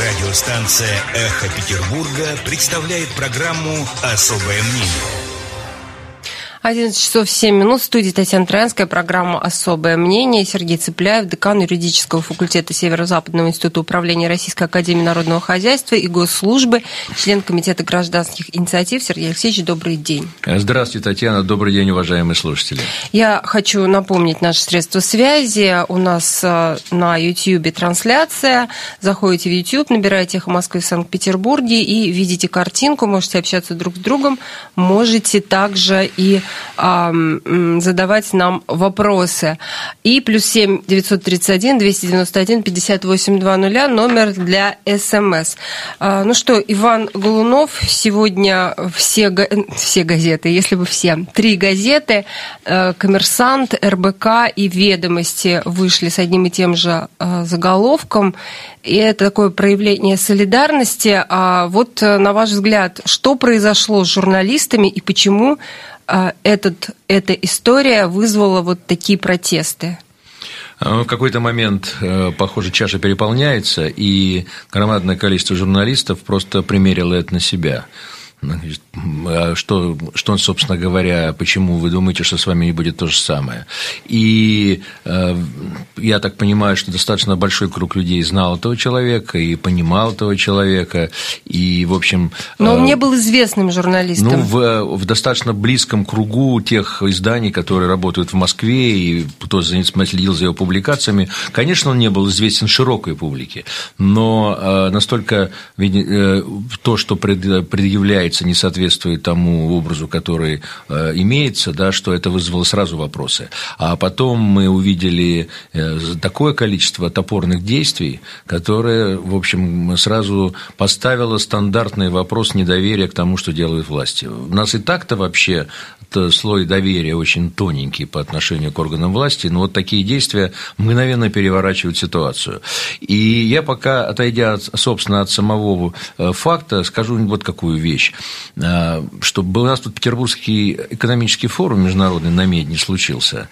Радиостанция «Эхо Петербурга» представляет программу «Особое мнение». 11 часов 7 минут. В студии Татьяна Троянская. Программа «Особое мнение». Сергей Цыпляев, декан юридического факультета Северо-Западного института управления Российской Академии Народного Хозяйства и Госслужбы, член Комитета гражданских инициатив. Сергей Алексеевич, добрый день. Здравствуйте, Татьяна. Добрый день, уважаемые слушатели. Я хочу напомнить наши средства связи. У нас э, на YouTube трансляция. Заходите в YouTube, набираете «Эхо Москвы» в Санкт-Петербурге и видите картинку, можете общаться друг с другом. Можете также и задавать нам вопросы. И плюс 7 931 291 58 00 номер для СМС. А, ну что, Иван Голунов, сегодня все, все газеты, если бы все, три газеты, э, «Коммерсант», «РБК» и «Ведомости» вышли с одним и тем же э, заголовком. И это такое проявление солидарности. А вот, э, на ваш взгляд, что произошло с журналистами и почему этот, эта история вызвала вот такие протесты? А, в какой-то момент, э, похоже, чаша переполняется, и громадное количество журналистов просто примерило это на себя. А что, что, собственно говоря, почему вы думаете, что с вами не будет то же самое? И э, я так понимаю, что достаточно большой круг людей знал этого человека и понимал этого человека, и, в общем... Но он э, не был известным журналистом. Ну, в, в достаточно близком кругу тех изданий, которые работают в Москве, и кто следил за его публикациями, конечно, он не был известен широкой публике, но э, настолько э, то, что предъявляет разумеется, не соответствует тому образу, который э, имеется, да, что это вызвало сразу вопросы. А потом мы увидели э, такое количество топорных действий, которое, в общем, сразу поставило стандартный вопрос недоверия к тому, что делают власти. У нас и так-то вообще слой доверия очень тоненький по отношению к органам власти, но вот такие действия мгновенно переворачивают ситуацию. И я пока, отойдя, собственно, от самого э, факта, скажу вот какую вещь. Э, что у нас тут Петербургский экономический форум международный на Медне случился.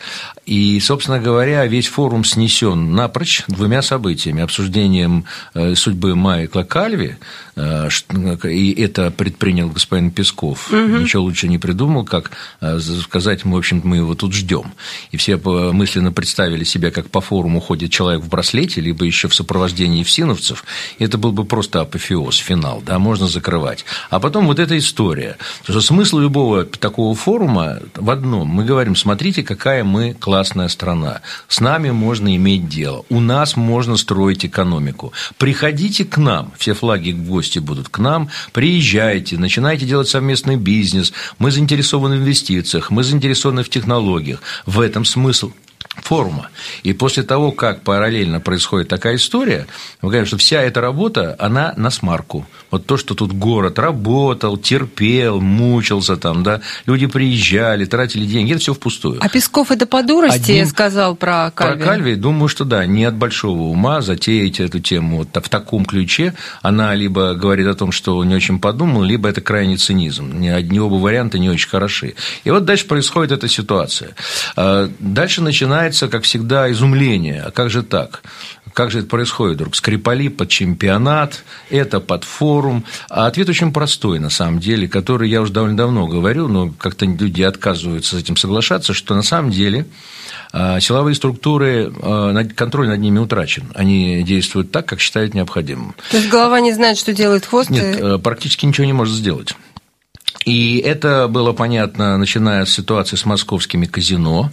И, собственно говоря, весь форум снесен напрочь двумя событиями. Обсуждением э, судьбы Майкла Кальви, э, и это предпринял господин Песков. Угу. Ничего лучше не придумал, как сказать, мы, в общем мы его тут ждем. И все мысленно представили себя, как по форуму ходит человек в браслете, либо еще в сопровождении всиновцев. Это был бы просто апофеоз, финал, да, можно закрывать. А потом вот эта история. Потому что смысл любого такого форума в одном. Мы говорим, смотрите, какая мы классная страна. С нами можно иметь дело. У нас можно строить экономику. Приходите к нам. Все флаги в гости будут к нам. Приезжайте, начинайте делать совместный бизнес. Мы заинтересованы в инвестициях, мы заинтересованы в технологиях. В этом смысл форума. И после того, как параллельно происходит такая история, мы говорим, что вся эта работа, она на смарку. Вот то, что тут город работал, терпел, мучился там, да, люди приезжали, тратили деньги, это все впустую. А Песков это по дурости Один... сказал про Кальви? Про Кальви, думаю, что да, не от большого ума затеять эту тему вот в таком ключе. Она либо говорит о том, что не очень подумал, либо это крайний цинизм. Ни оба варианта не очень хороши. И вот дальше происходит эта ситуация. А дальше начинается начинается, как всегда, изумление. А как же так? Как же это происходит вдруг? Скрипали под чемпионат, это под форум. А ответ очень простой, на самом деле, который я уже довольно давно говорю, но как-то люди отказываются с этим соглашаться, что на самом деле а, силовые структуры, а, контроль над ними утрачен. Они действуют так, как считают необходимым. То есть голова не знает, что делает хвост? Нет, и... Э, практически ничего не может сделать. И это было понятно, начиная с ситуации с московскими казино,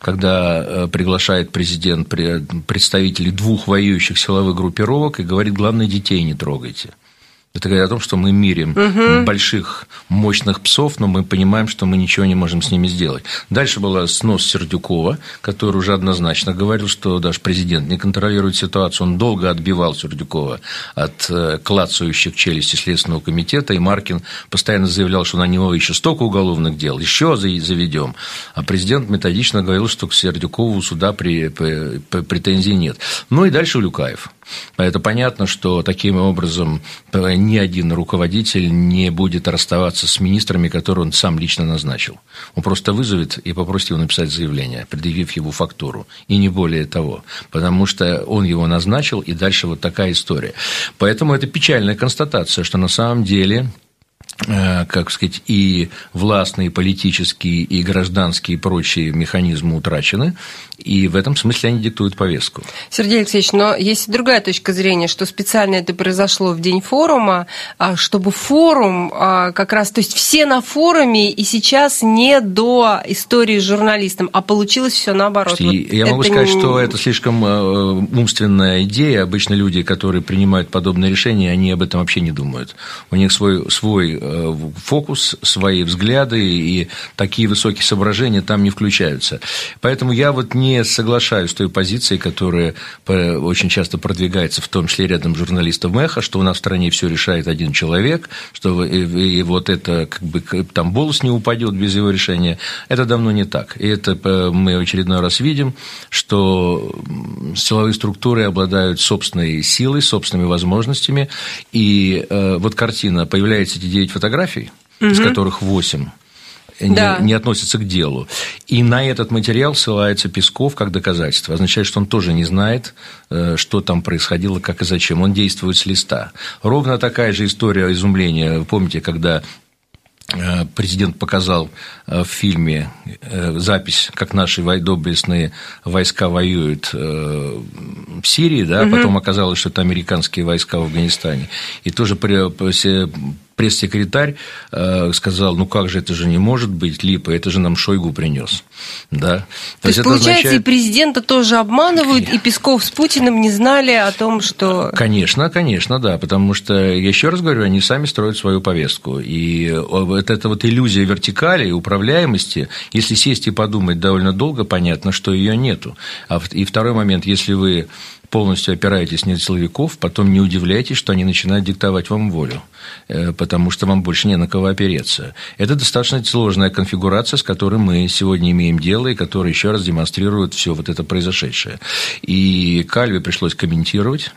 когда э, приглашает президент представителей двух воюющих силовых группировок и говорит, главное, детей не трогайте. Это говорит о том, что мы мирим угу. больших, мощных псов, но мы понимаем, что мы ничего не можем с ними сделать. Дальше был снос Сердюкова, который уже однозначно говорил, что даже президент не контролирует ситуацию. Он долго отбивал Сердюкова от э, клацающих челюсти Следственного комитета, и Маркин постоянно заявлял, что на него еще столько уголовных дел, еще заведем. А президент методично говорил, что к Сердюкову суда претензий нет. Ну и дальше Улюкаев. Это понятно, что таким образом э, ни один руководитель не будет расставаться с министрами, которые он сам лично назначил. Он просто вызовет и попросит его написать заявление, предъявив его фактуру. И не более того. Потому что он его назначил, и дальше вот такая история. Поэтому это печальная констатация, что на самом деле как сказать, и властные, и политические, и гражданские, и прочие механизмы утрачены, и в этом смысле они диктуют повестку. Сергей Алексеевич, но есть другая точка зрения, что специально это произошло в день форума, а, чтобы форум а, как раз, то есть все на форуме, и сейчас не до истории с журналистом, а получилось все наоборот. Вот я могу сказать, не... что это слишком э, умственная идея. Обычно люди, которые принимают подобные решения, они об этом вообще не думают. У них свой, свой э, Э, фокус, свои взгляды, и такие высокие соображения там не включаются. Поэтому я вот не соглашаюсь с той позицией, которая очень часто продвигается, в том числе рядом журналистов МЭХа, что у нас в стране все решает один человек, что и, и вот это как бы там болос не упадет без его решения. Это давно не так. И это э, мы в очередной раз видим, что силовые структуры обладают собственной силой, собственными возможностями. И э, вот картина, появляется эти 9 фотографий, угу. из которых 8 не, да. не относятся к делу. И на этот материал ссылается Песков как доказательство. Означает, что он тоже не знает, э, что там происходило, как и зачем. Он действует с листа. Ровно такая же история изумления. Вы помните, когда э, президент показал э, в фильме запись, как наши доблестные войска воюют в Сирии, да, угу. потом оказалось, что это американские войска в Афганистане. И тоже пресс-секретарь э, сказал, ну как же, это же не может быть липа, это же нам Шойгу принес. Да? То, То есть, получается, означает... и президента тоже обманывают, и Песков с Путиным не знали о том, что... Конечно, конечно, да, потому что, еще раз говорю, они сами строят свою повестку. И вот эта вот иллюзия вертикали, управляемости, если сесть и подумать довольно долго, понятно, что ее нету. А и второй момент, если вы полностью опираетесь на силовиков, потом не удивляйтесь, что они начинают диктовать вам волю, э, потому что вам больше не на кого опереться. Это достаточно сложная конфигурация, с которой мы сегодня имеем дело, и которая еще раз демонстрирует все вот это произошедшее. И Кальве пришлось комментировать,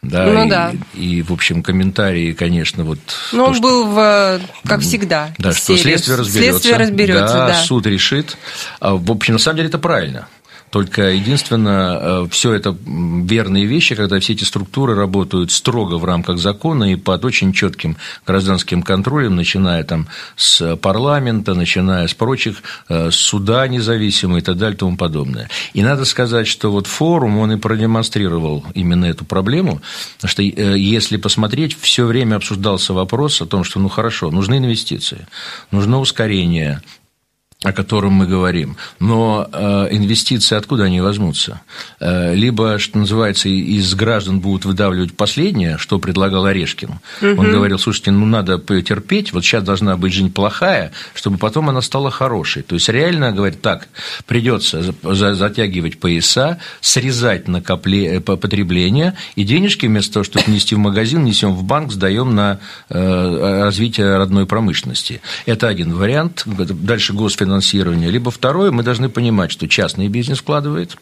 да, ну, и, да. И, в общем, комментарии, конечно, вот... Ну, он что, был, в, как всегда, Да, что серии. следствие разберется. Следствие разберется, да, да. суд решит. А, в общем, на самом деле это правильно. Только единственное, э, все это верные вещи, когда все эти структуры работают строго в рамках закона и под очень четким гражданским контролем, начиная там с парламента, начиная с прочих, э, суда независимые и так далее и тому подобное. И надо сказать, что вот форум, он и продемонстрировал именно эту проблему, что э, если посмотреть, все время обсуждался вопрос о том, что, ну, хорошо, нужны инвестиции, нужно ускорение, о котором мы говорим. Но э, инвестиции откуда они возьмутся? Э, либо, что называется, из граждан будут выдавливать последнее, что предлагал Орешкин. Угу. Он говорил, слушайте, ну надо потерпеть, вот сейчас должна быть жизнь плохая, чтобы потом она стала хорошей. То есть реально, говорит, так, придется затягивать пояса, срезать накопле... Э, потребление, и денежки вместо того, чтобы нести в магазин, несем в банк, сдаем на э, развитие родной промышленности. Это один вариант. Дальше госфинансирование финансирования, либо второе, мы должны понимать, что частный бизнес вкладывает,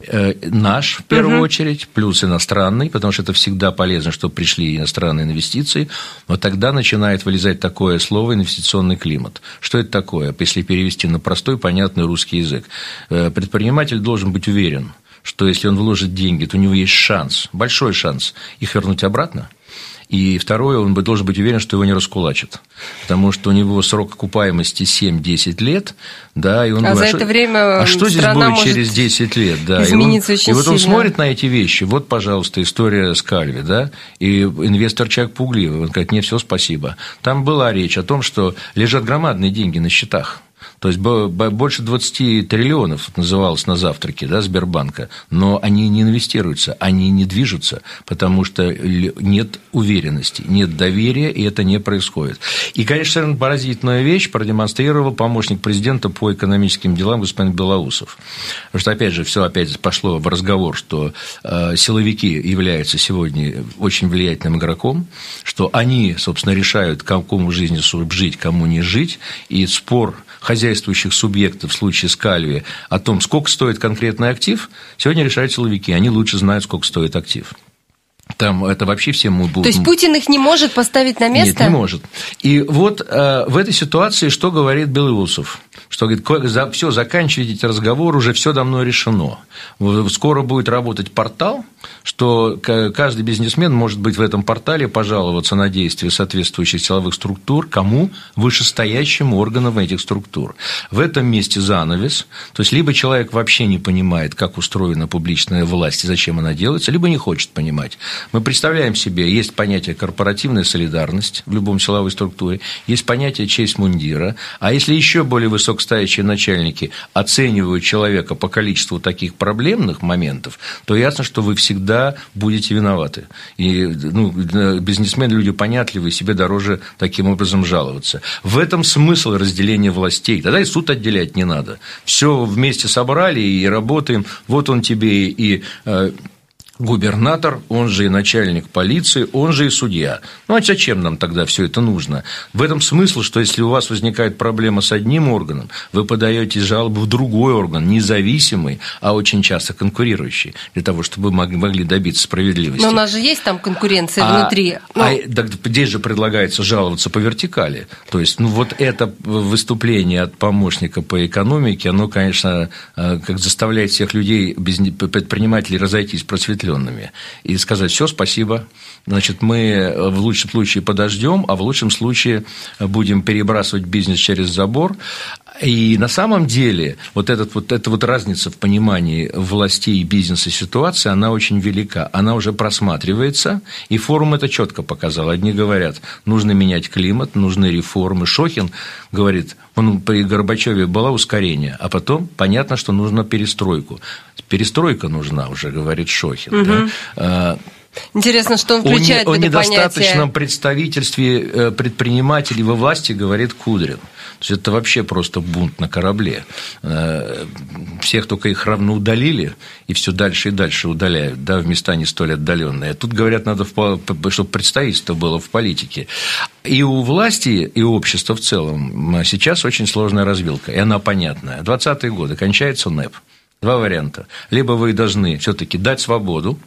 э, наш, в первую угу. очередь, плюс иностранный, потому что это всегда полезно, чтобы пришли иностранные инвестиции, но тогда начинает вылезать такое слово «инвестиционный климат». Что это такое, если перевести на простой, понятный русский язык? Э, предприниматель должен быть уверен, что если он вложит деньги, то у него есть шанс, большой шанс их вернуть обратно – и второе, он должен быть уверен, что его не раскулачат. Потому что у него срок окупаемости 7-10 лет. Да, и он а говорит, за это время А что здесь будет через 10 лет? Да, и, он, и вот он смотрит на эти вещи. Вот, пожалуйста, история с Кальви. Да, и инвестор человек пугливый. Он говорит, нет, все, спасибо. Там была речь о том, что лежат громадные деньги на счетах то есть больше 20 триллионов называлось на завтраке да, Сбербанка, но они не инвестируются, они не движутся, потому что нет уверенности, нет доверия, и это не происходит. И, конечно, совершенно поразительная вещь продемонстрировал помощник президента по экономическим делам господин Белоусов. Потому что, опять же, все опять пошло в разговор, что э, силовики являются сегодня очень влиятельным игроком, что они, собственно, решают, кому в жизни жить, кому не жить, и спор хозяйствующих субъектов в случае с Кальви о том, сколько стоит конкретный актив, сегодня решают силовики. Они лучше знают, сколько стоит актив. Там это вообще все мы будут... То есть Путин их не может поставить на место? Нет, не может. И вот э, в этой ситуации что говорит Белоусов? Что говорит, за, все, заканчивайте эти разговоры, уже все давно решено. Скоро будет работать портал, что каждый бизнесмен может быть в этом портале пожаловаться на действия соответствующих силовых структур, кому? Вышестоящим органам этих структур. В этом месте занавес, то есть либо человек вообще не понимает, как устроена публичная власть и зачем она делается, либо не хочет понимать. Мы представляем себе, есть понятие корпоративная солидарность в любом силовой структуре, есть понятие честь мундира, а если еще более высокостоящие начальники оценивают человека по количеству таких проблемных моментов, то ясно, что вы всегда будете виноваты. И ну, бизнесмены люди понятливые, себе дороже таким образом жаловаться. В этом смысл разделения властей. Тогда и суд отделять не надо. Все вместе собрали и работаем. Вот он тебе и э, губернатор, он же и начальник полиции, он же и судья. Ну, а зачем нам тогда все это нужно? В этом смысл, что если у вас возникает проблема с одним органом, вы подаете жалобу в другой орган, независимый, а очень часто конкурирующий, для того, чтобы могли добиться справедливости. Но у нас же есть там конкуренция а, внутри. Ну... А здесь же предлагается жаловаться по вертикали. То есть, ну, вот это выступление от помощника по экономике, оно, конечно, э, как заставляет всех людей, предпринимателей разойтись просветленными просветленными и сказать, все, спасибо, значит, мы в лучшем случае подождем, а в лучшем случае будем перебрасывать бизнес через забор. И на самом деле вот, этот, вот эта вот разница в понимании властей, бизнеса, ситуации, она очень велика. Она уже просматривается, и форум это четко показал. Одни говорят, нужно менять климат, нужны реформы. Шохин говорит, он при Горбачеве было ускорение, а потом понятно, что нужно перестройку. Перестройка нужна уже, говорит Шохин. Угу. Да? Интересно, что он включает о, в это о недостаточном понятие. представительстве э, предпринимателей во власти говорит Кудрин. То есть это вообще просто бунт на корабле. Э, всех только их равно удалили, и все дальше и дальше удаляют, да, в места не столь отдаленные. Тут говорят, надо, чтобы представительство было в политике. И у власти, и у общества в целом сейчас очень сложная развилка, и она понятная. 20-е годы, кончается НЭП. Два варианта. Либо вы должны все-таки дать свободу,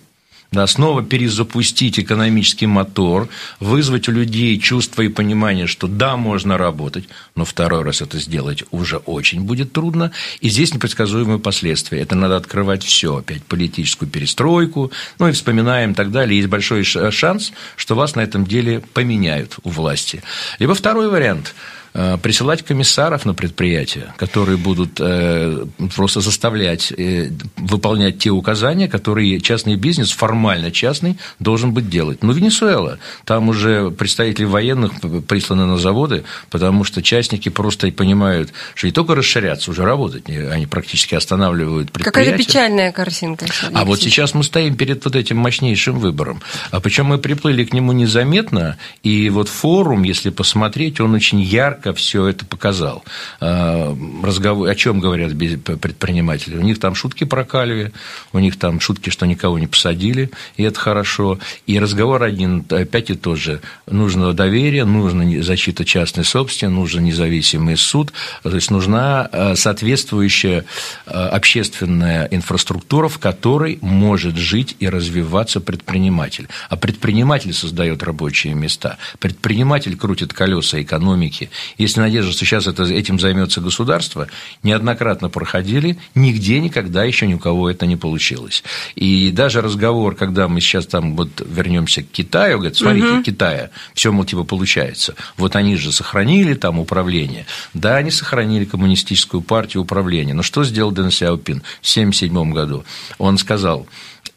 да, снова перезапустить экономический мотор, вызвать у людей чувство и понимание, что да, можно работать, но второй раз это сделать уже очень будет трудно, и здесь непредсказуемые последствия. Это надо открывать все, опять политическую перестройку, ну и вспоминаем и так далее. Есть большой шанс, что вас на этом деле поменяют у власти. Либо второй вариант – присылать комиссаров на предприятия, которые будут э, просто заставлять э, выполнять те указания, которые частный бизнес, формально частный, должен быть делать. Ну, Венесуэла, там уже представители военных присланы на заводы, потому что частники просто понимают, что не только расширяться, уже работать, они практически останавливают предприятия. Какая-то печальная картинка. А вот сейчас мы стоим перед вот этим мощнейшим выбором. А причем мы приплыли к нему незаметно, и вот форум, если посмотреть, он очень ярко ярко все это показал. А, разговор, о чем говорят предприниматели? У них там шутки про Кальви, у них там шутки, что никого не посадили, и это хорошо. И разговор один, опять и тот же. Нужно доверие, нужно защита частной собственности, нужен независимый суд, то есть нужна а, соответствующая а, общественная инфраструктура, в которой может жить и развиваться предприниматель. А предприниматель создает рабочие места, предприниматель крутит колеса экономики если надежда, что сейчас это, этим займется государство, неоднократно проходили, нигде никогда еще ни у кого это не получилось. И даже разговор, когда мы сейчас там вот вернемся к Китаю, говорят, смотрите, угу. Китая, все, мол, типа получается. Вот они же сохранили там управление. Да, они сохранили коммунистическую партию управления. Но что сделал Дэн Сяопин в 1977 году? Он сказал,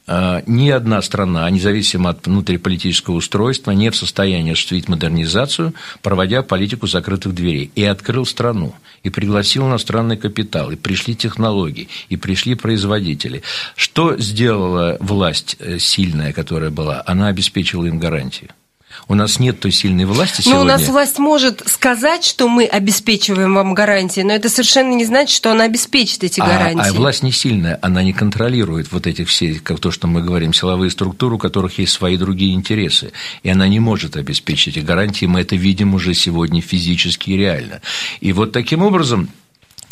ни одна страна, независимо от внутриполитического устройства, не в состоянии осуществить модернизацию, проводя политику закрытых дверей. И открыл страну, и пригласил иностранный капитал, и пришли технологии, и пришли производители. Что сделала власть э, сильная, которая была? Она обеспечила им гарантии. У нас нет той сильной власти сегодня. Но у нас власть может сказать, что мы обеспечиваем вам гарантии, но это совершенно не значит, что она обеспечит эти а, гарантии. А власть не сильная, она не контролирует вот эти все, как то, что мы говорим, силовые структуры, у которых есть свои другие интересы. И она не может обеспечить эти гарантии. Мы это видим уже сегодня физически и реально. И вот таким образом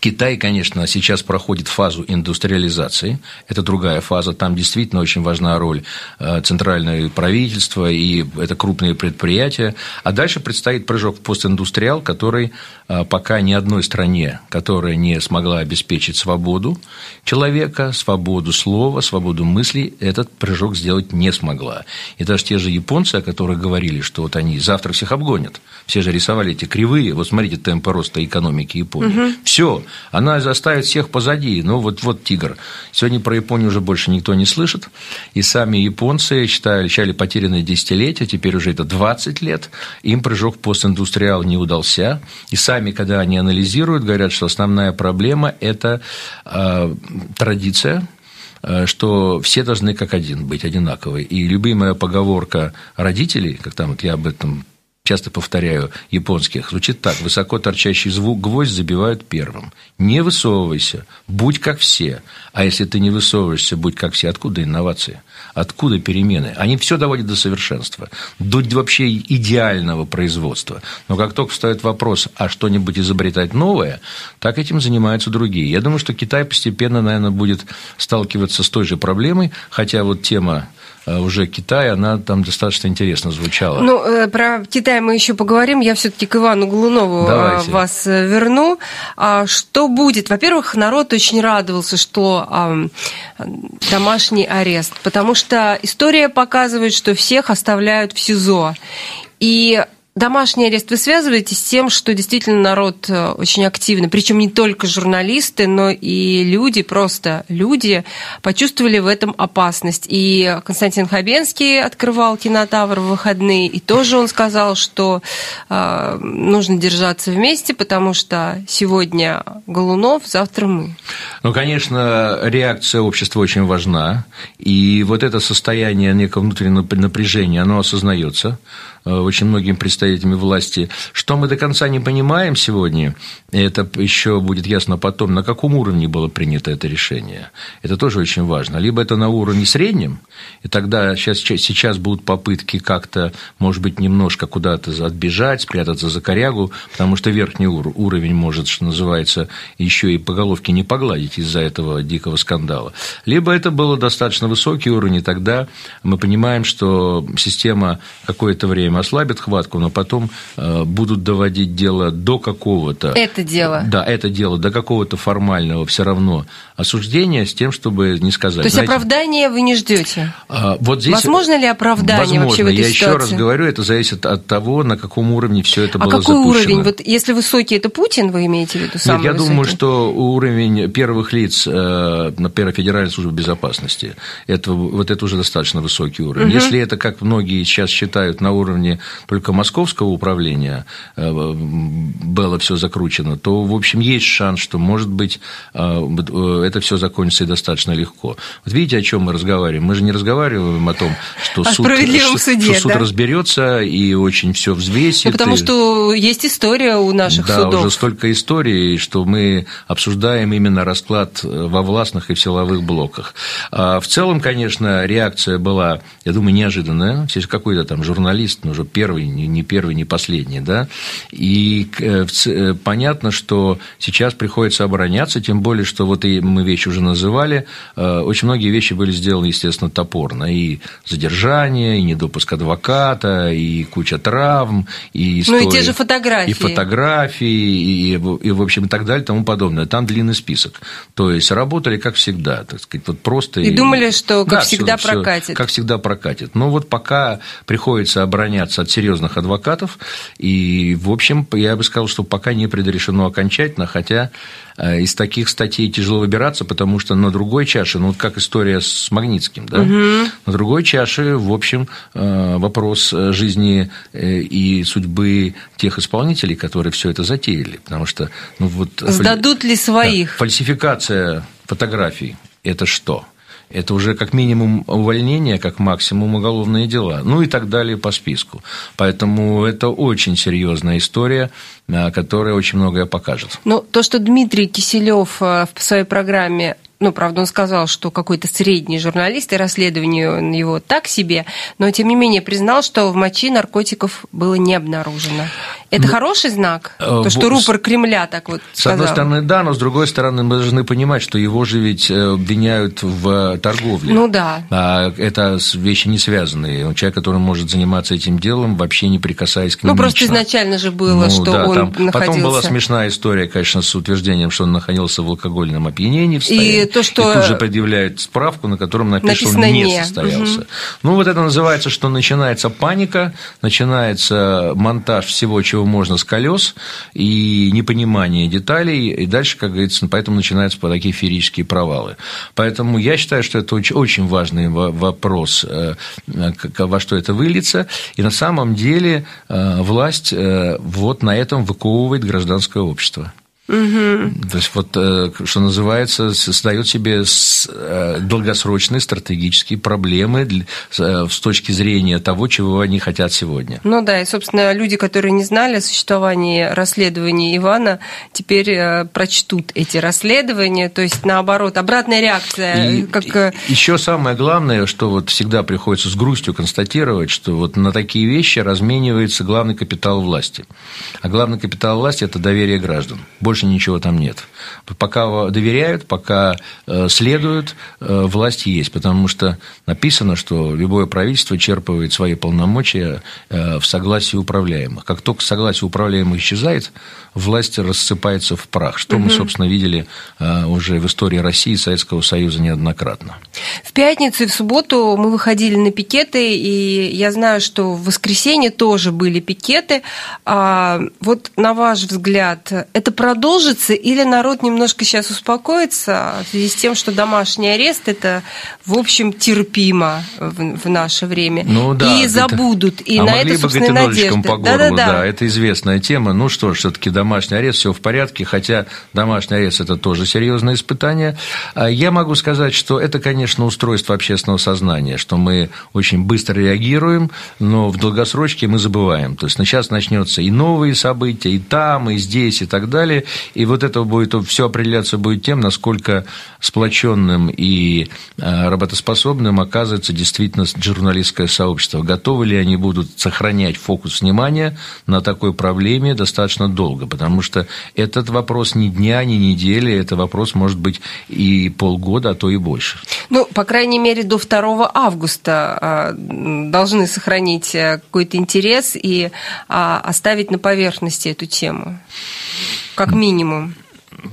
Китай, конечно, сейчас проходит фазу индустриализации. Это другая фаза. Там действительно очень важна роль э, центрального правительства, и это крупные предприятия. А дальше предстоит прыжок в постиндустриал, который э, пока ни одной стране, которая не смогла обеспечить свободу человека, свободу слова, свободу мыслей, этот прыжок сделать не смогла. И даже те же японцы, о которых говорили, что вот они завтра всех обгонят, все же рисовали эти кривые, вот смотрите темпы роста экономики Японии. Угу. Все, она заставит всех позади. Ну, вот, вот тигр. Сегодня про Японию уже больше никто не слышит. И сами японцы считали, считали потерянные десятилетия, теперь уже это 20 лет. Им прыжок постиндустриал не удался. И сами, когда они анализируют, говорят, что основная проблема – это э, традиция, э, что все должны как один быть одинаковые. И любимая поговорка родителей, как там вот я об этом часто повторяю, японских, звучит так. Высоко торчащий звук гвоздь забивают первым. Не высовывайся, будь как все. А если ты не высовываешься, будь как все, откуда инновации? Откуда перемены? Они все доводят до совершенства, до вообще идеального производства. Но как только встает вопрос, а что-нибудь изобретать новое, так этим занимаются другие. Я думаю, что Китай постепенно, наверное, будет сталкиваться с той же проблемой, хотя вот тема уже Китай, она там достаточно интересно звучала. Ну, э, про Китай мы еще поговорим. Я все-таки к Ивану Глунову э, Давайте. вас верну. А что будет? Во-первых, народ очень радовался, что домашний арест, потому что история показывает, что всех оставляют в СИЗО. И Домашний арест вы связываете с тем, что действительно народ э, очень активно, причем не только журналисты, но и люди, просто люди, почувствовали в этом опасность. И Константин Хабенский открывал кинотавр в выходные, и тоже он сказал, что э, нужно держаться вместе, потому что сегодня Голунов, завтра мы. Ну, конечно, реакция общества очень важна, и вот это состояние некого внутреннего напряжения, оно осознается очень многими представителями власти. Что мы до конца не понимаем сегодня, это еще будет ясно потом, на каком уровне было принято это решение. Это тоже очень важно. Либо это на уровне среднем, и тогда сейчас, сейчас будут попытки как-то, может быть, немножко куда-то отбежать, спрятаться за корягу, потому что верхний уровень может, что называется, еще и по головке не погладить из-за этого дикого скандала. Либо это было достаточно высокий уровень, и тогда мы понимаем, что система какое-то время время ослабят хватку, но потом э, будут доводить дело до какого-то... Это дело. Да, это дело до какого-то формального все равно осуждения с тем, чтобы не сказать... То есть знаете, оправдания вы не ждете? А, вот здесь... Возможно ли оправдание возможно, вообще в этой я ситуации? еще раз говорю, это зависит от того, на каком уровне все это а было какой запущено. уровень? Вот если высокий, это Путин, вы имеете в виду? Самый Нет, я высокий? думаю, что уровень первых лиц, э, например, Федеральной службы безопасности, это, вот это уже достаточно высокий уровень. Угу. Если это, как многие сейчас считают, на уровне только московского управления э, было все закручено, то, в общем, есть шанс, что, может быть, э, это все закончится и достаточно легко. Вот видите, о чем мы разговариваем? Мы же не разговариваем о том, что о суд, суде, что суд да? разберется и очень все взвесит. Ну, потому и... что есть история у наших да, судов. Да, уже столько историй, что мы обсуждаем именно расклад э, во властных и в силовых блоках. А в целом, конечно, реакция была, я думаю, неожиданная. Здесь какой-то там журналист, ну, уже первый, не первый, не последний, да, и э, э, понятно, что сейчас приходится обороняться, тем более, что вот и мы вещи уже называли, э, очень многие вещи были сделаны, естественно, топорно, и задержание, и недопуск адвоката, и куча травм, и истории, Ну, и те же фотографии. И фотографии, и, и, и, в общем, и так далее, и тому подобное. Там длинный список. То есть, работали, как всегда, так сказать, вот просто... И, и... думали, что, как да, всегда, все, прокатит. Все, как всегда, прокатит. Но вот пока приходится обороняться от серьезных адвокатов. И, в общем, я бы сказал, что пока не предрешено окончательно, хотя э, из таких статей тяжело выбираться, потому что на другой чаше, ну, вот как история с Магнитским, да, угу. на другой чаше, в общем, э, вопрос жизни э, и судьбы тех исполнителей, которые все это затеяли, потому что, ну, вот... Сдадут ли своих? Да, фальсификация фотографий – это что? Это уже как минимум увольнение, как максимум уголовные дела, ну и так далее по списку. Поэтому это очень серьезная история, а, которая очень многое покажет. Ну, то, что Дмитрий Киселев а, в своей программе ну, правда, он сказал, что какой-то средний журналист, и расследование его так себе, но, тем не менее, признал, что в мочи наркотиков было не обнаружено. Это ну, хороший знак? Э, То, что рупор Кремля так вот С одной стороны, да, но с другой стороны, мы должны понимать, что его же ведь э, обвиняют в торговле. Ну да. А это вещи не связанные. Человек, который может заниматься этим делом, вообще не прикасаясь к нему Ну, просто лично. изначально же было, ну, что да, он там, находился... Потом была смешная история, конечно, с утверждением, что он находился в алкогольном опьянении в И то, что... И тут же предъявляют справку, на котором написано, он не, не состоялся. Угу. Ну, вот это называется, что начинается паника, начинается монтаж всего, чего можно с колес, и непонимание деталей, и дальше, как говорится, поэтому начинаются такие феерические провалы. Поэтому я считаю, что это очень, очень важный вопрос, э, во что это выльется, и на самом деле э, власть э, вот на этом выковывает гражданское общество. Угу. То есть, вот, э, что называется, создает себе э, долгосрочные стратегические проблемы э, с точки зрения того, чего они хотят сегодня. Ну да, и, собственно, люди, которые не знали о существовании расследования Ивана, теперь прочтут эти расследования, то есть, наоборот, обратная реакция. И, как... Еще самое главное, что вот всегда приходится с грустью констатировать, что вот на такие вещи разменивается главный капитал власти. А главный капитал власти – это доверие граждан больше ничего там нет. Пока доверяют, пока э, следуют, э, власть есть, потому что написано, что любое правительство черпывает свои полномочия э, в согласии управляемых. Как только согласие управляемых исчезает, власть рассыпается в прах, что угу. мы, собственно, видели уже в истории России и Советского Союза неоднократно. В пятницу и в субботу мы выходили на пикеты, и я знаю, что в воскресенье тоже были пикеты. А вот на ваш взгляд, это продукт продолжится, или народ немножко сейчас успокоится в связи с тем, что домашний арест это, в общем, терпимо в, в наше время. Ну, да, и забудут. И а на это, собственно, надежда. По горлу, да, да, да. да, это известная тема. Ну что ж, все-таки домашний арест, все в порядке, хотя домашний арест это тоже серьезное испытание. А я могу сказать, что это, конечно, устройство общественного сознания, что мы очень быстро реагируем, но в долгосрочке мы забываем. То есть сейчас начнется и новые события, и там, и здесь, и так далее. И вот это будет, все определяться будет тем, насколько сплоченным и э, работоспособным оказывается действительно журналистское сообщество. Готовы ли они будут сохранять фокус внимания на такой проблеме достаточно долго, потому что этот вопрос ни дня, ни недели, это вопрос может быть и полгода, а то и больше. Ну, по крайней мере, до 2 августа а, должны сохранить э, какой-то интерес и оставить на поверхности эту тему как минимум.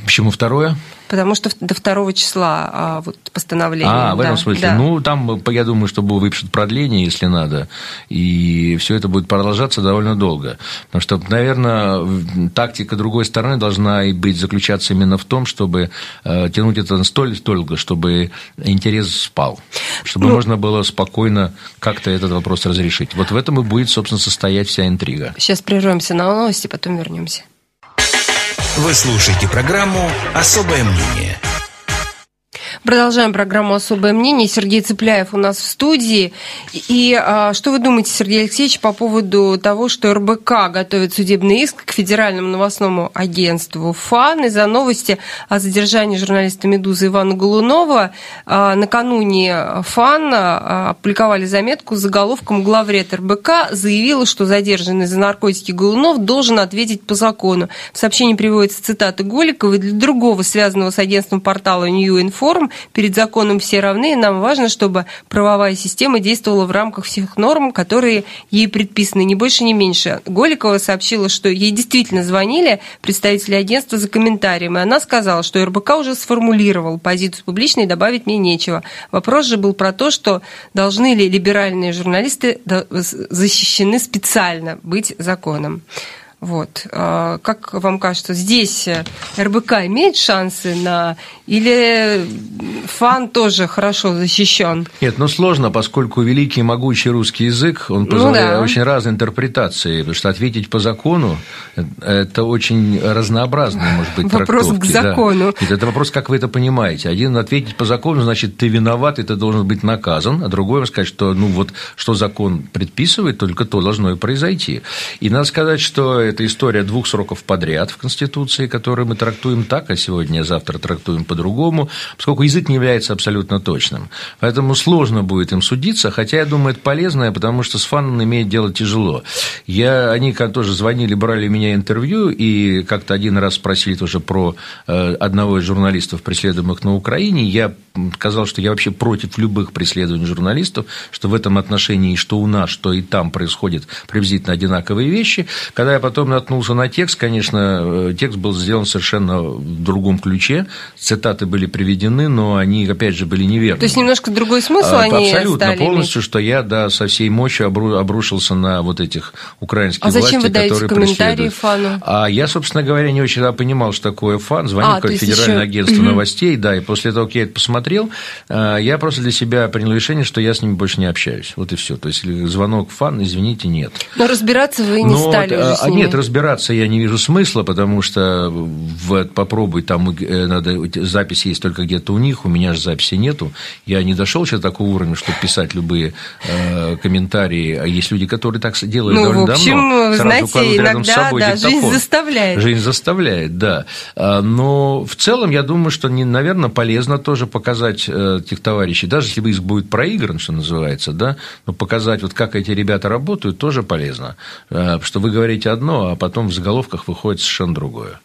Почему второе? Потому что до второго числа а, вот, постановление. А, в этом да, смысле. Да. Ну, там, я думаю, что выпишут продление, если надо, и все это будет продолжаться довольно долго. Потому что, наверное, тактика другой стороны должна и быть заключаться именно в том, чтобы э, тянуть это столь долго, чтобы интерес спал, чтобы ну, можно было спокойно как-то этот вопрос разрешить. Вот в этом и будет, собственно, состоять вся интрига. Сейчас прервемся на новости, потом вернемся. Вы слушаете программу «Особое мнение». Продолжаем программу «Особое мнение». Сергей Цыпляев у нас в студии. И а, что вы думаете, Сергей Алексеевич, по поводу того, что РБК готовит судебный иск к Федеральному новостному агентству ФАН из-за новости о задержании журналиста «Медузы» Ивана Голунова? А, накануне ФАН опубликовали заметку с заголовком «Главред РБК заявила, что задержанный за наркотики Голунов должен ответить по закону». В сообщении приводится цитата Голикова для другого связанного с агентством портала New Inform перед законом все равны, и нам важно, чтобы правовая система действовала в рамках всех норм, которые ей предписаны, ни больше, ни меньше. Голикова сообщила, что ей действительно звонили представители агентства за комментарием, и она сказала, что РБК уже сформулировал позицию публичной, добавить мне нечего. Вопрос же был про то, что должны ли либеральные журналисты защищены специально быть законом. Вот. А как вам кажется, здесь РБК имеет шансы на... Или фан тоже хорошо защищен? Нет, ну сложно, поскольку великий могучий русский язык, он ну позволяет ну, да. очень разные интерпретации, потому что ответить по закону – это очень разнообразный, может быть, Вопрос к закону. Да. Это вопрос, как вы это понимаете. Один ответить по закону, значит, ты виноват, и ты должен быть наказан, а другой сказать, что, ну вот, что закон предписывает, только то должно и произойти. И надо сказать, что это история двух сроков подряд в Конституции, которые мы трактуем так, а сегодня, а завтра трактуем по-другому, поскольку язык не является абсолютно точным. Поэтому сложно будет им судиться, хотя, я думаю, это полезно, потому что с фаном имеет дело тяжело. Я, они как тоже звонили, брали меня интервью, и как-то один раз спросили тоже про э, одного из журналистов, преследуемых на Украине. Я сказал, что я вообще против любых преследований журналистов, что в этом отношении, что у нас, что и там происходит приблизительно одинаковые вещи. Когда я потом наткнулся на текст, конечно, э, текст был сделан совершенно в другом ключе, цитаты были приведены, но они, опять же, были неверны. То есть немножко другой смысл а, они Абсолютно, стали полностью, иметь. что я, да, со всей мощью обрушился на вот этих украинских а зачем власти, вы даете которые комментарии преследуют. фану? А я, собственно говоря, не очень понимал, что такое фан. Звонил А, как федеральное еще- агентство Мгм. новостей, да, и после того, как я это посмотрел, э, я просто для себя принял решение, что я с ними больше не общаюсь. Вот и все. То есть звонок фан, извините, нет. Но разбираться вы не Но, стали а, уже с а ними. Нет, разбираться я не вижу смысла, потому что в, попробуй, там э, надо, запись есть только где-то у них, у меня же записи нету. Я не дошел еще до такого уровня, чтобы писать любые э, комментарии. А есть люди, которые так делают Ну, довольно в общем, давно. Сразу знаете, кладут рядом с иногда, собой да, жизнь заставляет. Жизнь заставляет, да. А, Но в целом, я думаю, что, наверное, полезно тоже показать э, этих товарищей, даже если иск будет проигран, что называется, да, но показать, вот как эти ребята работают, тоже полезно. Э, что вы говорите одно, а потом в заголовках выходит совершенно другое.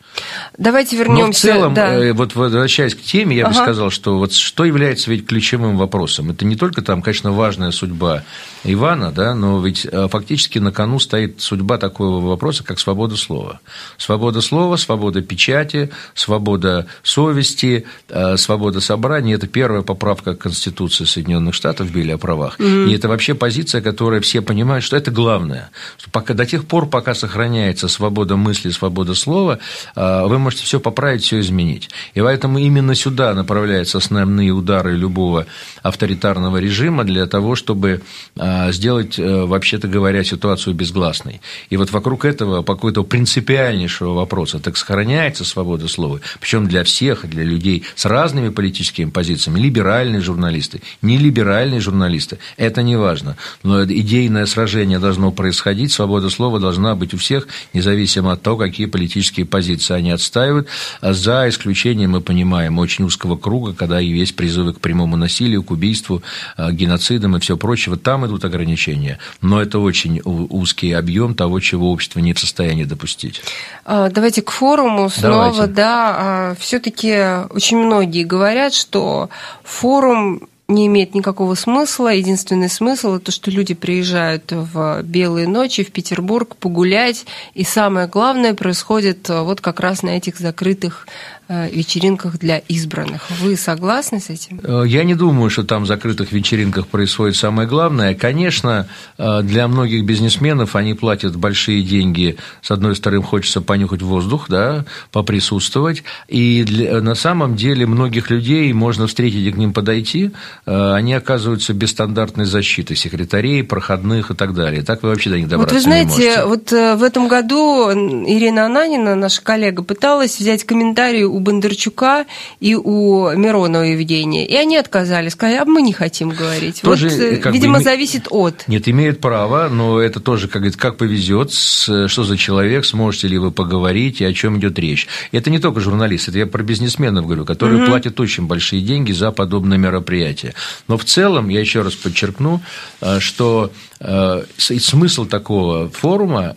Давайте Но в вернемся. целом, да. э, вот возвращаясь к теме, я бы Ага. сказал, что вот что является ведь ключевым вопросом. Это не только там, конечно, важная судьба Ивана, да, но ведь э, фактически на кону стоит судьба такого вопроса, как свобода слова. Свобода слова, свобода печати, свобода совести, э, свобода собрания. Это первая поправка к Конституции Соединенных Штатов в Билли о правах. И это вообще позиция, которая все понимают, что это главное. Что пока, до тех пор, пока сохраняется свобода мысли, свобода слова, э, вы можете все поправить, все изменить. И поэтому именно сюда направляются основные удары любого авторитарного режима для того, чтобы э, сделать, э, вообще-то говоря, ситуацию безгласной. И вот вокруг этого, по какого-то принципиальнейшего вопроса, так сохраняется свобода слова, причем для всех, для людей с разными политическими позициями, либеральные журналисты, нелиберальные журналисты, это не важно. Но идейное сражение должно происходить, свобода слова должна быть у всех, независимо от того, какие политические позиции они отстаивают, а за исключением, мы понимаем, очень узкого круга, когда и есть призывы к прямому насилию, к убийству, э, геноцидам и все прочего, там идут ограничения. Но это очень узкий объем того, чего общество не в состоянии допустить. А, Давайте к форуму снова, Давайте. да. Все-таки очень многие говорят, что форум не имеет никакого смысла. Единственный смысл это, что люди приезжают в белые ночи в Петербург погулять, и самое главное происходит э, вот как раз на этих закрытых вечеринках для избранных. Вы согласны с этим? Э, Я не думаю, что там в закрытых вечеринках происходит самое главное. Конечно, э, для многих бизнесменов они платят большие деньги. С одной стороны, им хочется понюхать воздух, да, поприсутствовать. И для- на самом деле многих людей можно встретить и к ним подойти. э, Они оказываются без стандартной защиты секретарей, проходных и так далее. Так вы вообще до них добраться Вот вы знаете, вот э, в этом году Ирина Ананина, наша коллега, пыталась взять комментарии у Бондарчука и у Миронова Евгения, и они отказались, сказали, а мы не хотим говорить. Тоже, вот, э, бы, видимо, име- зависит от. Нет, имеет право, но это тоже, как говорится, как повезет, что за человек, сможете ли вы поговорить и о чем идет речь. Это не только журналисты, это я про бизнесменов говорю, которые платят очень большие деньги за подобные мероприятия. Но в целом, я еще раз подчеркну, э, что э, смысл такого форума,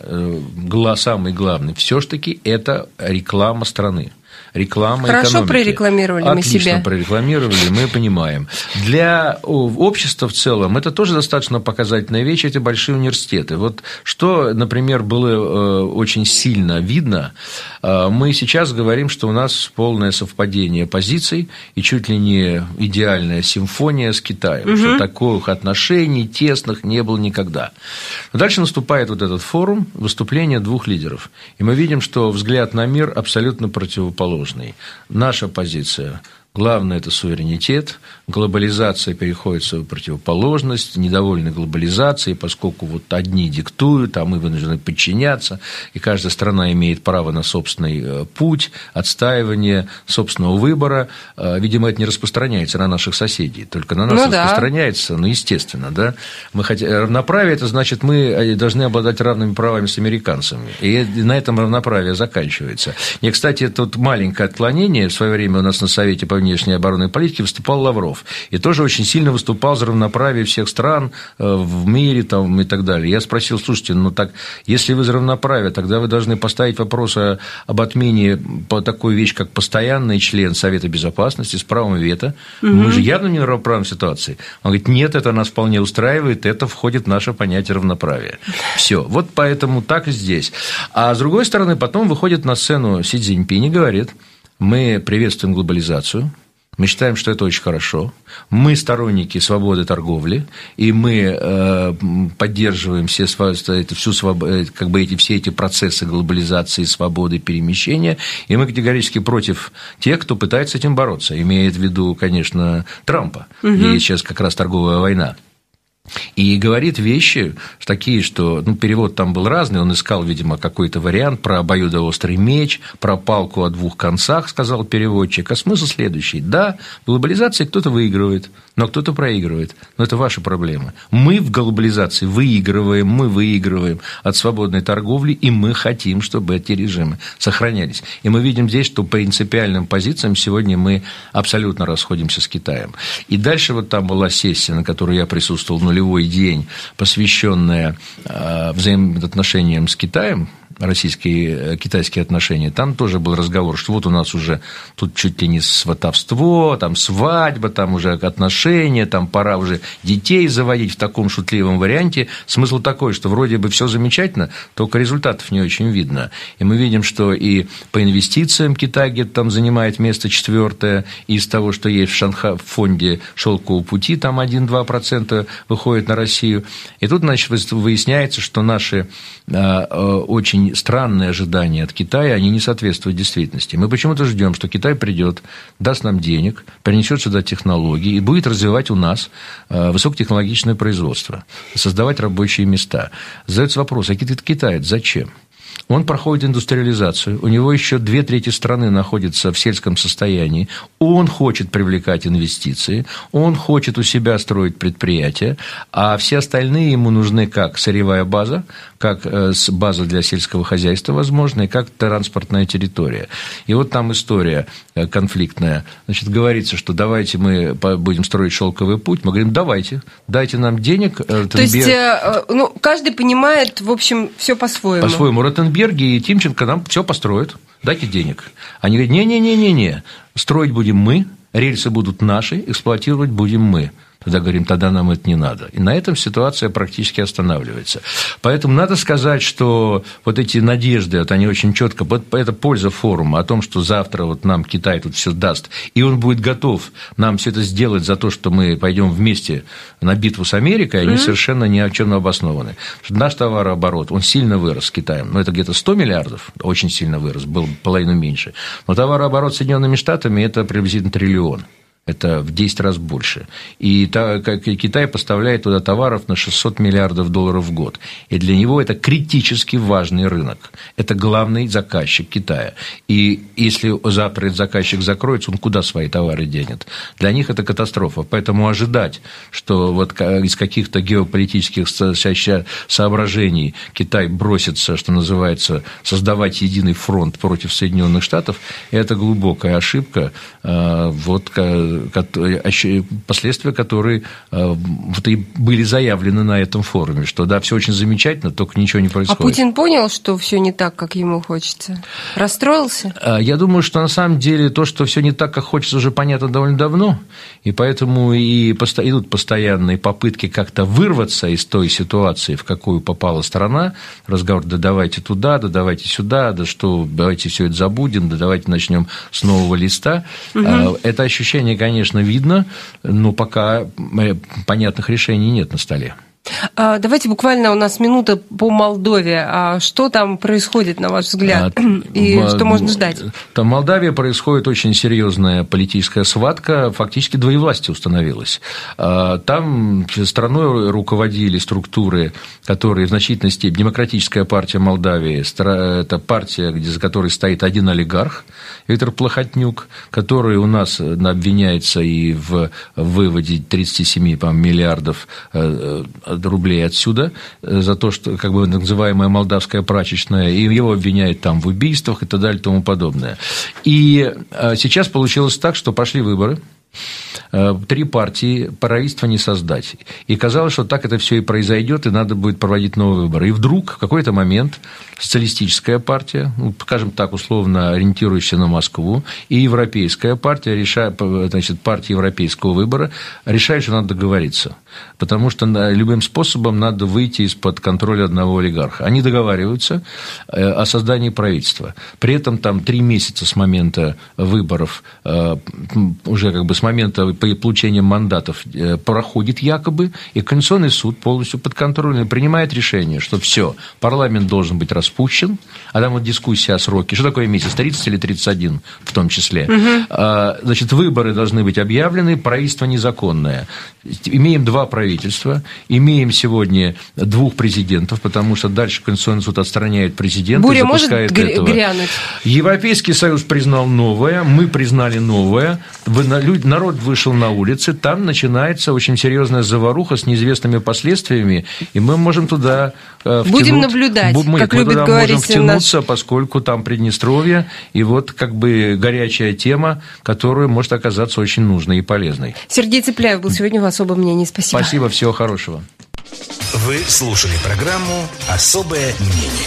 самый главный, все-таки это реклама страны. Реклама Хорошо экономики. прорекламировали мы Отлично себя. прорекламировали, мы понимаем. Для общества в целом это тоже достаточно показательная вещь, эти большие университеты. Вот что, например, было э, очень сильно видно, э, мы сейчас говорим, что у нас полное совпадение позиций и чуть ли не идеальная симфония с Китаем, что таких отношений тесных не было никогда. Но дальше наступает вот этот форум, выступление двух лидеров. И мы видим, что взгляд на мир абсолютно противоположный. Наша позиция Главное – это суверенитет. Глобализация переходит в свою противоположность. Недовольны глобализацией, поскольку вот одни диктуют, а мы вынуждены подчиняться. И каждая страна имеет право на собственный э, путь, отстаивание собственного выбора. Э, видимо, это не распространяется на наших соседей, только на нас ну, распространяется, да. ну, естественно. Да? Мы хотя... Равноправие – это значит, мы э, должны обладать равными правами с американцами. И на этом равноправие заканчивается. И, кстати, тут маленькое отклонение. В свое время у нас на Совете по внешней оборонной политики выступал Лавров. И тоже очень сильно выступал за равноправие всех стран э, в мире там, и так далее. Я спросил, слушайте, ну так, если вы за равноправие, тогда вы должны поставить вопрос об отмене по такой вещи, как постоянный член Совета Безопасности с правом вето. Угу. Мы же явно не в равноправной ситуации. Он говорит, нет, это нас вполне устраивает, это входит в наше понятие равноправия. Все. Вот поэтому так и здесь. А с другой стороны, потом выходит на сцену Си Цзиньпинь и говорит, мы приветствуем глобализацию, мы считаем, что это очень хорошо. Мы сторонники свободы торговли, и мы э, поддерживаем все, это, всю, э, как бы эти, все эти процессы глобализации, свободы перемещения, и мы категорически против тех, кто пытается с этим бороться. Имеет в виду, конечно, Трампа. Угу. И сейчас как раз торговая война. И говорит вещи такие, что ну, перевод там был разный, он искал, видимо, какой-то вариант про обоюдоострый меч, про палку о двух концах, сказал переводчик. А смысл следующий. Да, в глобализации кто-то выигрывает, но кто-то проигрывает. Но это ваша проблема. Мы в глобализации выигрываем, мы выигрываем от свободной торговли, и мы хотим, чтобы эти режимы сохранялись. И мы видим здесь, что по принципиальным позициям сегодня мы абсолютно расходимся с Китаем. И дальше вот там была сессия, на которой я присутствовал нулевой нулевой день, посвященная э, взаимоотношениям с Китаем, российские, э, китайские отношения, там тоже был разговор, что вот у нас уже тут чуть ли не сватовство, там свадьба, там уже отношения, там пора уже детей заводить в таком шутливом варианте. Смысл такой, что вроде бы все замечательно, только результатов не очень видно. И мы видим, что и по инвестициям Китай где-то там занимает место четвертое, из того, что есть в, Шанха, в фонде шелкового пути, там 1-2% выходит на Россию. И тут, значит, выясняется, что наши э, э, очень странные ожидания от Китая, они не соответствуют действительности. Мы почему-то ждем, что Китай придет, даст нам денег, принесет сюда технологии и будет развивать у нас э, высокотехнологичное производство, создавать рабочие места. Задается вопрос, а китаец зачем? Он проходит индустриализацию, у него еще две трети страны находятся в сельском состоянии, он хочет привлекать инвестиции, он хочет у себя строить предприятия, а все остальные ему нужны как сырьевая база, как э, база для сельского хозяйства, возможно, и как транспортная территория. И вот там история э, конфликтная. Значит, говорится, что давайте мы будем строить шелковый путь. Мы говорим, давайте, дайте нам денег. Ротенберг. То есть, ну, каждый понимает, в общем, все по-своему. По-своему. Берги и Тимченко нам все построят, дайте денег. Они говорят, не-не-не-не-не, строить будем мы, рельсы будут наши, эксплуатировать будем мы. Тогда говорим, тогда нам это не надо. И на этом ситуация практически останавливается. Поэтому надо сказать, что вот эти надежды, вот они очень четко, вот это польза форума о том, что завтра вот нам Китай тут все даст, и он будет готов нам все это сделать за то, что мы пойдем вместе на битву с Америкой, они mm-hmm. совершенно ни о чем не обоснованы. Наш товарооборот, он сильно вырос с Китаем, но это где-то 100 миллиардов, очень сильно вырос, был половину меньше. Но товарооборот с Соединенными Штатами – это приблизительно триллион. Это в 10 раз больше. И Китай поставляет туда товаров на 600 миллиардов долларов в год. И для него это критически важный рынок. Это главный заказчик Китая. И если завтра этот заказчик закроется, он куда свои товары денет? Для них это катастрофа. Поэтому ожидать, что вот из каких-то геополитических соображений Китай бросится, что называется, создавать единый фронт против Соединенных Штатов, это глубокая ошибка. А, вот последствия, которые э, вот и были заявлены на этом форуме, что да, все очень замечательно, только ничего не а происходит. А Путин понял, что все не так, как ему хочется? Расстроился? Я думаю, что на самом деле то, что все не так, как хочется, уже понятно довольно давно, и поэтому и идут постоянные попытки как-то вырваться из той ситуации, в какую попала страна, разговор, да давайте туда, да давайте сюда, да что, давайте все это забудем, да давайте начнем с нового листа. Угу. Это ощущение, конечно, видно, но пока понятных решений нет на столе. А, давайте буквально у нас минута по Молдове. А что там происходит, на ваш взгляд, а, и в, что можно ждать? Там в Молдавии происходит очень серьезная политическая схватка, фактически двоевластие установилось. А, там страной руководили структуры, которые в значительной степени демократическая партия Молдавии, это партия, где, за которой стоит один олигарх, Виктор Плохотнюк, который у нас обвиняется и в выводе 37 миллиардов э, рублей отсюда э, за то, что как бы называемая молдавская прачечная, и его обвиняют там в убийствах и так далее и тому подобное. И э, сейчас получилось так, что пошли выборы, три партии, правительство не создать. И казалось, что так это все и произойдет, и надо будет проводить новые выборы. И вдруг в какой-то момент социалистическая партия, ну, скажем так, условно ориентирующаяся на Москву, и европейская партия, решает, значит, партия европейского выбора, решает, что надо договориться. Потому что любым способом надо выйти из-под контроля одного олигарха. Они договариваются э, о создании правительства. При этом там три месяца с момента выборов, э, уже как бы с момента получения мандатов э, проходит якобы, и Конституционный суд полностью подконтрольный принимает решение, что все, парламент должен быть распущен, а там вот дискуссия о сроке. Что такое месяц? 30 или 31 в том числе. Угу. Значит, выборы должны быть объявлены, правительство незаконное. Имеем два правительства, имеем сегодня двух президентов, потому что дальше Конституционный суд отстраняет президента Буря и запускает может этого. грянуть? Европейский Союз признал новое, мы признали новое, народ вышел на улицы, там начинается очень серьезная заваруха с неизвестными последствиями, и мы можем туда э, втянуть, Будем наблюдать, мы, как мы любит туда говорить можем втянуться, наш... поскольку там Приднестровье, и вот как бы горячая тема, которая может оказаться очень нужной и полезной. Сергей Цепляев был сегодня в особом мнении. Спасибо. Спасибо, всего хорошего. Вы слушали программу «Особое мнение».